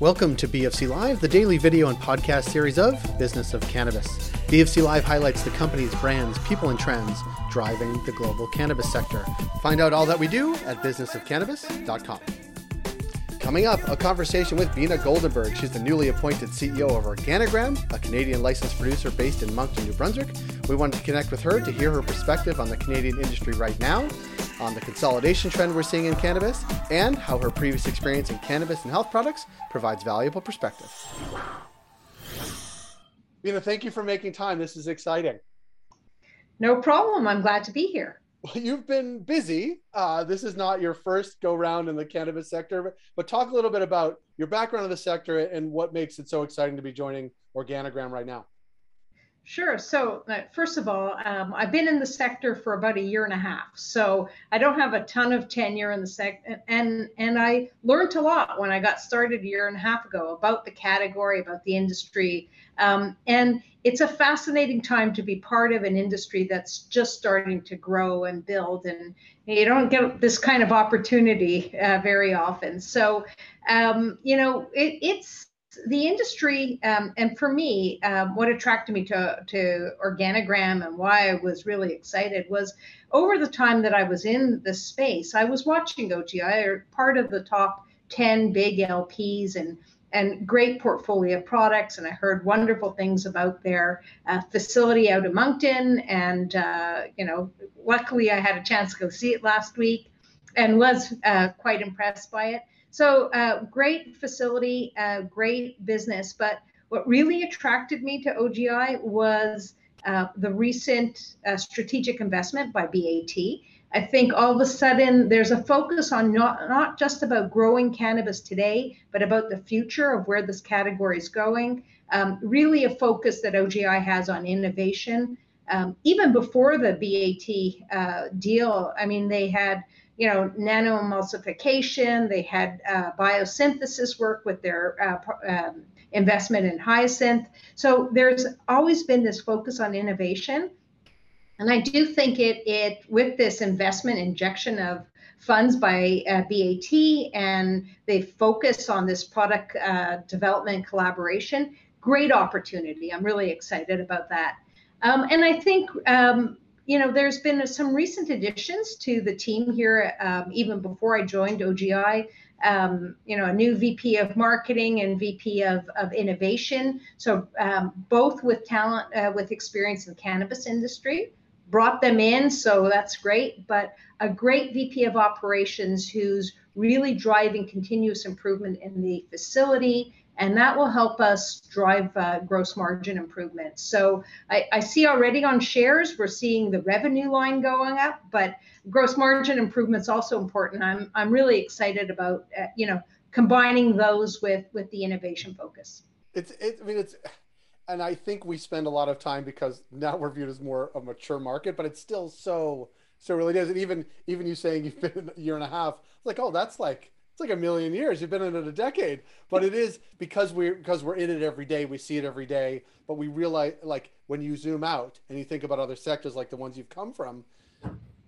Welcome to BFC Live, the daily video and podcast series of Business of Cannabis. BFC Live highlights the companies, brands, people, and trends driving the global cannabis sector. Find out all that we do at businessofcannabis.com. Coming up, a conversation with Beena Goldenberg. She's the newly appointed CEO of Organigram, a Canadian licensed producer based in Moncton, New Brunswick. We wanted to connect with her to hear her perspective on the Canadian industry right now on the consolidation trend we're seeing in cannabis, and how her previous experience in cannabis and health products provides valuable perspective. Beena, thank you for making time. This is exciting. No problem. I'm glad to be here. Well, you've been busy. Uh, this is not your first go round in the cannabis sector, but, but talk a little bit about your background in the sector and what makes it so exciting to be joining Organigram right now. Sure. So, uh, first of all, um, I've been in the sector for about a year and a half. So, I don't have a ton of tenure in the sector. And, and I learned a lot when I got started a year and a half ago about the category, about the industry. Um, and it's a fascinating time to be part of an industry that's just starting to grow and build. And you don't get this kind of opportunity uh, very often. So, um, you know, it, it's, the industry, um, and for me, um, what attracted me to, to Organigram and why I was really excited was over the time that I was in the space, I was watching OGI, or part of the top 10 big LPs and and great portfolio products. And I heard wonderful things about their uh, facility out in Moncton. And, uh, you know, luckily I had a chance to go see it last week and was uh, quite impressed by it. So uh, great facility, uh, great business. But what really attracted me to OGI was uh, the recent uh, strategic investment by BAT. I think all of a sudden there's a focus on not, not just about growing cannabis today, but about the future of where this category is going. Um, really, a focus that OGI has on innovation. Um, even before the BAT uh, deal, I mean, they had you know, nanoemulsification. They had uh, biosynthesis work with their uh, um, investment in Hyasynth. So there's always been this focus on innovation. And I do think it, it with this investment injection of funds by uh, BAT and they focus on this product uh, development collaboration, great opportunity. I'm really excited about that. Um, and I think um, you know, there's been some recent additions to the team here, um, even before I joined OGI. Um, you know, a new VP of marketing and VP of, of innovation. So um, both with talent, uh, with experience in the cannabis industry, brought them in. So that's great. But a great VP of operations who's really driving continuous improvement in the facility and that will help us drive uh, gross margin improvements. So I, I, see already on shares, we're seeing the revenue line going up, but gross margin improvement is also important. I'm, I'm really excited about, uh, you know, combining those with, with the innovation focus. It's, it, I mean, it's, and I think we spend a lot of time because now we're viewed as more a mature market, but it's still so, so really does. And even, even you saying you've been a year and a half, it's like, oh, that's like, it's like a million years. You've been in it a decade, but it is because we're because we're in it every day. We see it every day, but we realize like when you zoom out and you think about other sectors like the ones you've come from,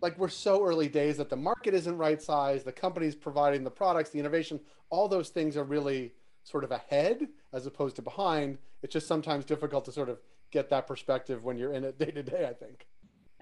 like we're so early days that the market isn't right size. The companies providing the products, the innovation, all those things are really sort of ahead as opposed to behind. It's just sometimes difficult to sort of get that perspective when you're in it day to day. I think.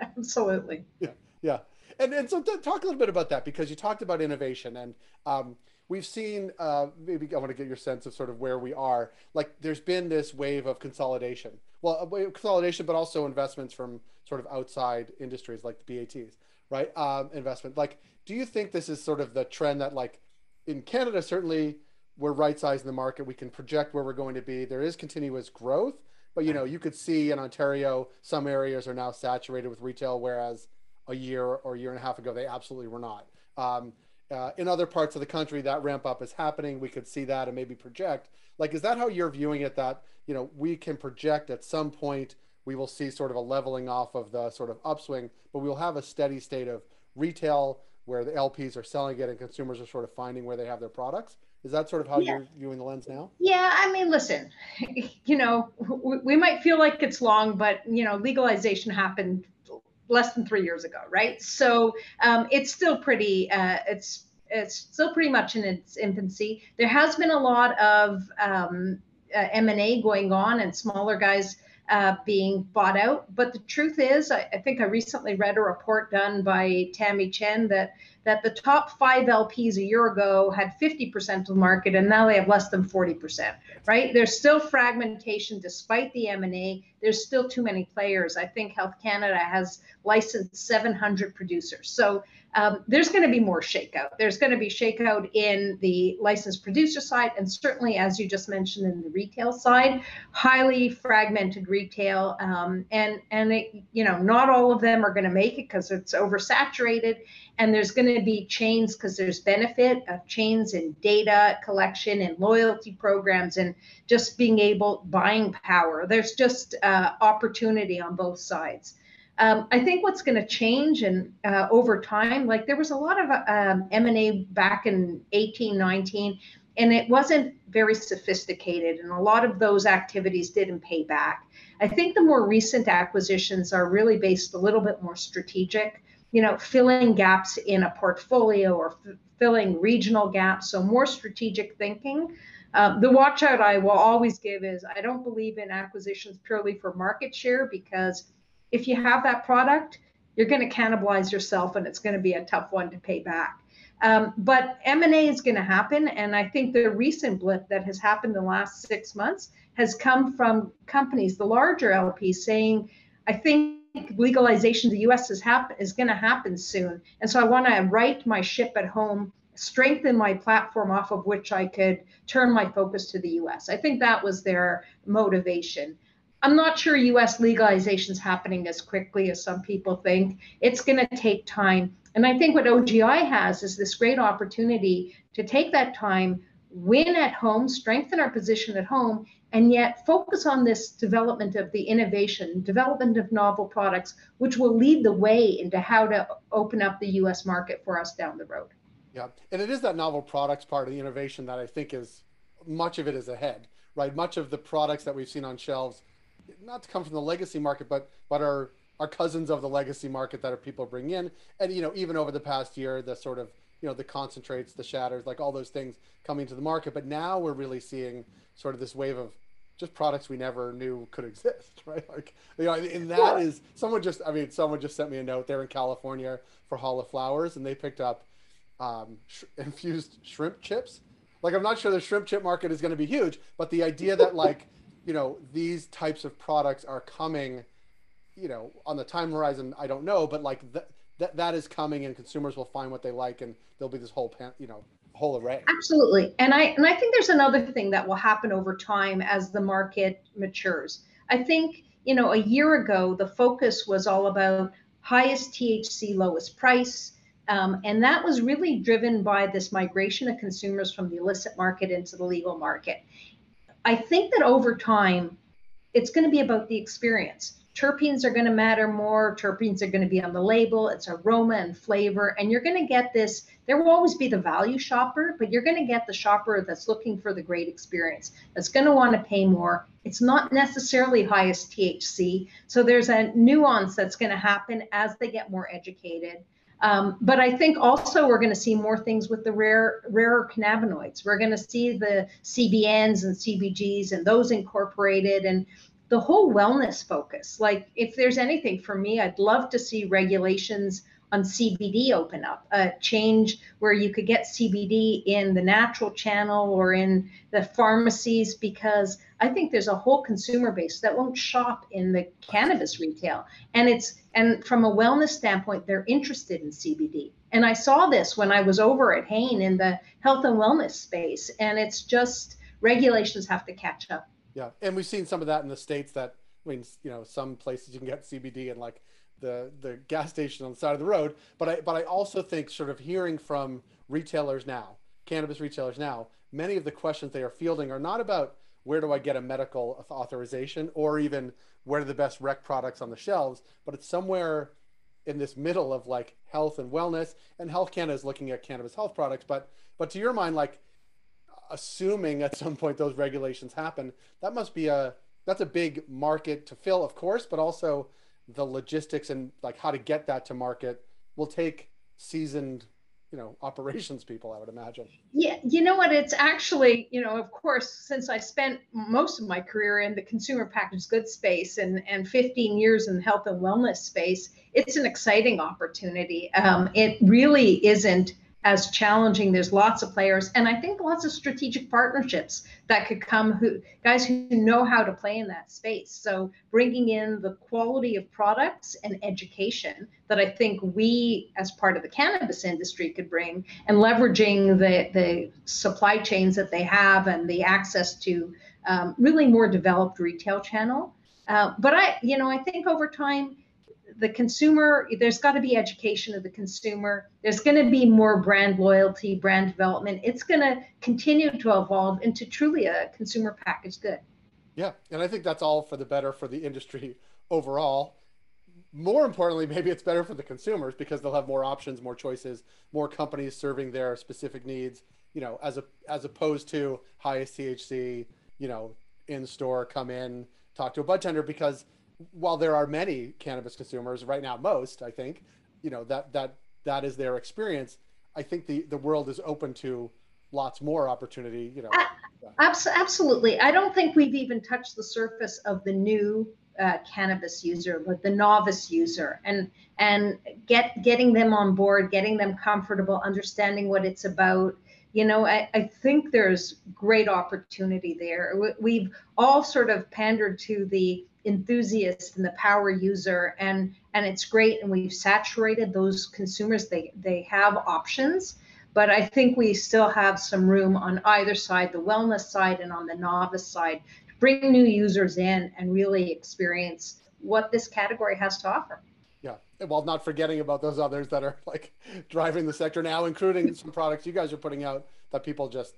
Absolutely. Yeah. Yeah and and so talk a little bit about that because you talked about innovation and um, we've seen uh, maybe I want to get your sense of sort of where we are. Like there's been this wave of consolidation. Well, consolidation, but also investments from sort of outside industries like the BATs, right? Um, investment. Like, do you think this is sort of the trend that like in Canada certainly we're right sizing the market. We can project where we're going to be. There is continuous growth, but you know you could see in Ontario some areas are now saturated with retail, whereas a year or a year and a half ago, they absolutely were not. Um, uh, in other parts of the country, that ramp up is happening. We could see that and maybe project. Like, is that how you're viewing it? That you know we can project at some point we will see sort of a leveling off of the sort of upswing, but we'll have a steady state of retail where the LPs are selling it and consumers are sort of finding where they have their products. Is that sort of how yeah. you're viewing the lens now? Yeah, I mean, listen, you know, we might feel like it's long, but you know, legalization happened less than three years ago, right? So um, it's still pretty, uh, it's it's still pretty much in its infancy. There has been a lot of um, uh, M&A going on and smaller guys uh, being bought out. But the truth is, I, I, think I recently read a report done by Tamy Chen that that the top five LPs a year ago had 50% of the market, and now they have less than 40%. Right? There's still fragmentation despite the M&A. There's still too many players. I think Health Canada has licensed 700 producers. So um, there's going to be more shakeout. There's going to be shakeout in the licensed producer side, and certainly, as you just mentioned, in the retail side, highly fragmented retail, um, and and it, you know, not all of them are going to make it because it's oversaturated, and there's going to be chains because there's benefit of chains in data collection and loyalty programs and just being able buying power. There's just uh, opportunity on both sides. Um, I think what's going to change and uh, over time, like there was a lot of um, M&A back in 18, 19, and it wasn't very sophisticated. And a lot of those activities didn't pay back. I think the more recent acquisitions are really based a little bit more strategic, you know, filling gaps in a portfolio or f- filling regional gaps. So more strategic thinking. Um, the watch out I will always give is I don't believe in acquisitions purely for market share because if you have that product, you're going to cannibalize yourself and it's going to be a tough one to pay back. Um, but M&A is going to happen. And I think the recent blip that has happened the last six months has come from companies, the larger LPs saying, I think legalization in the US is, happen- is going to happen soon. And so I want to right my ship at home, strengthen my platform off of which I could turn my focus to the US. I think that was their motivation. I'm not sure US legalization is happening as quickly as some people think. It's going to take time. And I think what OGI has is this great opportunity to take that time, win at home, strengthen our position at home, and yet focus on this development of the innovation, development of novel products, which will lead the way into how to open up the US market for us down the road. Yeah. And it is that novel products part of the innovation that I think is much of it is ahead, right? Much of the products that we've seen on shelves not to come from the legacy market, but but are are cousins of the legacy market that are people bring in, and you know even over the past year, the sort of you know the concentrates, the shatters, like all those things coming to the market. But now we're really seeing sort of this wave of just products we never knew could exist, right? Like you know, and that yeah. is someone just I mean someone just sent me a note. They're in California for Hall of Flowers, and they picked up um, sh- infused shrimp chips. Like I'm not sure the shrimp chip market is going to be huge, but the idea that like you know these types of products are coming you know on the time horizon i don't know but like that that that is coming and consumers will find what they like and there'll be this whole pan, you know whole array. Absolutely. And i and i think there's another thing that will happen over time as the market matures. I think you know a year ago the focus was all about highest thc lowest price um, and that was really driven by this migration of consumers from the illicit market into the legal market I think that over time, it's going to be about the experience. Terpenes are going to matter more. Terpenes are going to be on the label. It's aroma and flavor. And you're going to get this. There will always be the value shopper, but you're going to get the shopper that's looking for the great experience, that's going to want to pay more. It's not necessarily highest THC. So there's a nuance that's going to happen as they get more educated. Um, but I think also we're going to see more things with the rare, rarer cannabinoids. We're going to see the CBNs and CBGs and those incorporated and the whole wellness focus. Like, if there's anything for me, I'd love to see regulations on CBD open up, a change where you could get CBD in the natural channel or in the pharmacies, because I think there's a whole consumer base that won't shop in the cannabis retail. And it's and from a wellness standpoint, they're interested in CBD. And I saw this when I was over at Hain in the health and wellness space. And it's just regulations have to catch up. Yeah. And we've seen some of that in the States that I mean, you know, some places you can get CBD and like the the gas station on the side of the road. But I but I also think sort of hearing from retailers now, cannabis retailers now, many of the questions they are fielding are not about where do I get a medical authorization or even where are the best rec products on the shelves, but it's somewhere in this middle of like health and wellness. And Health Canada is looking at cannabis health products, but but to your mind, like assuming at some point those regulations happen, that must be a that's a big market to fill, of course, but also the logistics and like how to get that to market will take seasoned you know operations people i would imagine. Yeah you know what? It's actually you know of course since i spent most of my career in the consumer packaged goods space and and 15 years in the health and wellness space it's an exciting opportunity. Um, it really isn't as challenging. There's lots of players, and I think lots of strategic partnerships that could come. Who guys who know how to play in that space. So bringing in the quality of products and education that I think we, as part of the cannabis industry, could bring, and leveraging the the supply chains that they have and the access to um, really more developed retail channel. Uh, but I, you know, I think over time the consumer, there's got to be education of the consumer. There's going to be more brand loyalty, brand development. It's going to continue to evolve into truly a consumer packaged good. Yeah. And I think that's all for the better for the industry overall. More importantly, maybe it's better for the consumers because they'll have more options, more choices, more companies serving their specific needs, you know, as a as opposed to highest THC, you know, in store, come in, talk to a bud tender because while there are many cannabis consumers right now, most I think, you know that that that is their experience. I think the the world is open to lots more opportunity. You know, absolutely. I don't think we've even touched the surface of the new uh, cannabis user, but the novice user, and and get getting them on board, getting them comfortable, understanding what it's about. You know, I, I think there's great opportunity there. We've all sort of pandered to the enthusiast and the power user and and it's great and we've saturated those consumers they they have options but i think we still have some room on either side the wellness side and on the novice side to bring new users in and really experience what this category has to offer. Yeah while not forgetting about those others that are like driving the sector now including some products you guys are putting out that people just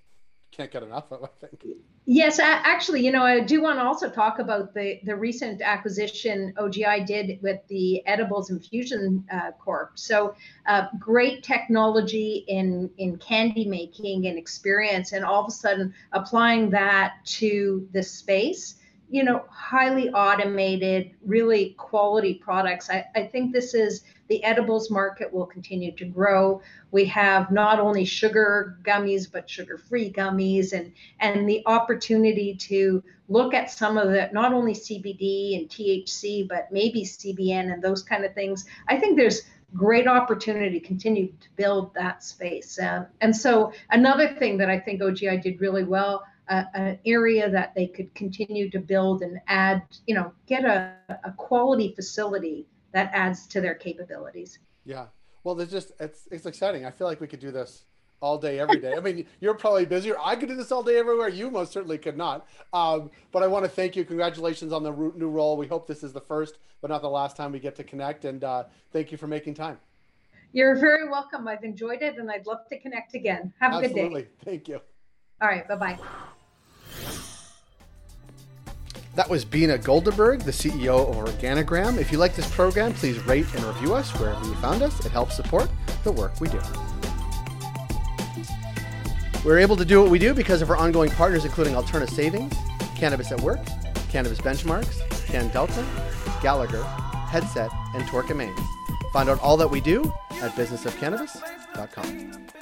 can't get enough of, I think. Yes, actually, you know, I do want to also talk about the, the recent acquisition OGI did with the Edibles Infusion uh, Corp. So, uh, great technology in in candy making and experience, and all of a sudden applying that to the space you know, highly automated, really quality products. I, I think this is the edibles market will continue to grow. We have not only sugar gummies, but sugar-free gummies and, and the opportunity to look at some of the, not only CBD and THC, but maybe CBN and those kind of things. I think there's great opportunity to continue to build that space. Uh, and so another thing that I think OGI did really well a, an area that they could continue to build and add, you know, get a, a quality facility that adds to their capabilities. Yeah. Well, there's just, it's, it's exciting. I feel like we could do this all day, every day. I mean, you're probably busier. I could do this all day, everywhere. You most certainly could not. Um, but I want to thank you. Congratulations on the new role. We hope this is the first, but not the last time we get to connect. And uh, thank you for making time. You're very welcome. I've enjoyed it, and I'd love to connect again. Have a Absolutely. good day. Absolutely. Thank you. All right. Bye bye. That was Beena Goldenberg, the CEO of Organigram. If you like this program, please rate and review us wherever you found us. It helps support the work we do. We're able to do what we do because of our ongoing partners, including Alterna Savings, Cannabis at Work, Cannabis Benchmarks, Can Delta, Gallagher, Headset, and Torkin Manes. Find out all that we do at businessofcannabis.com.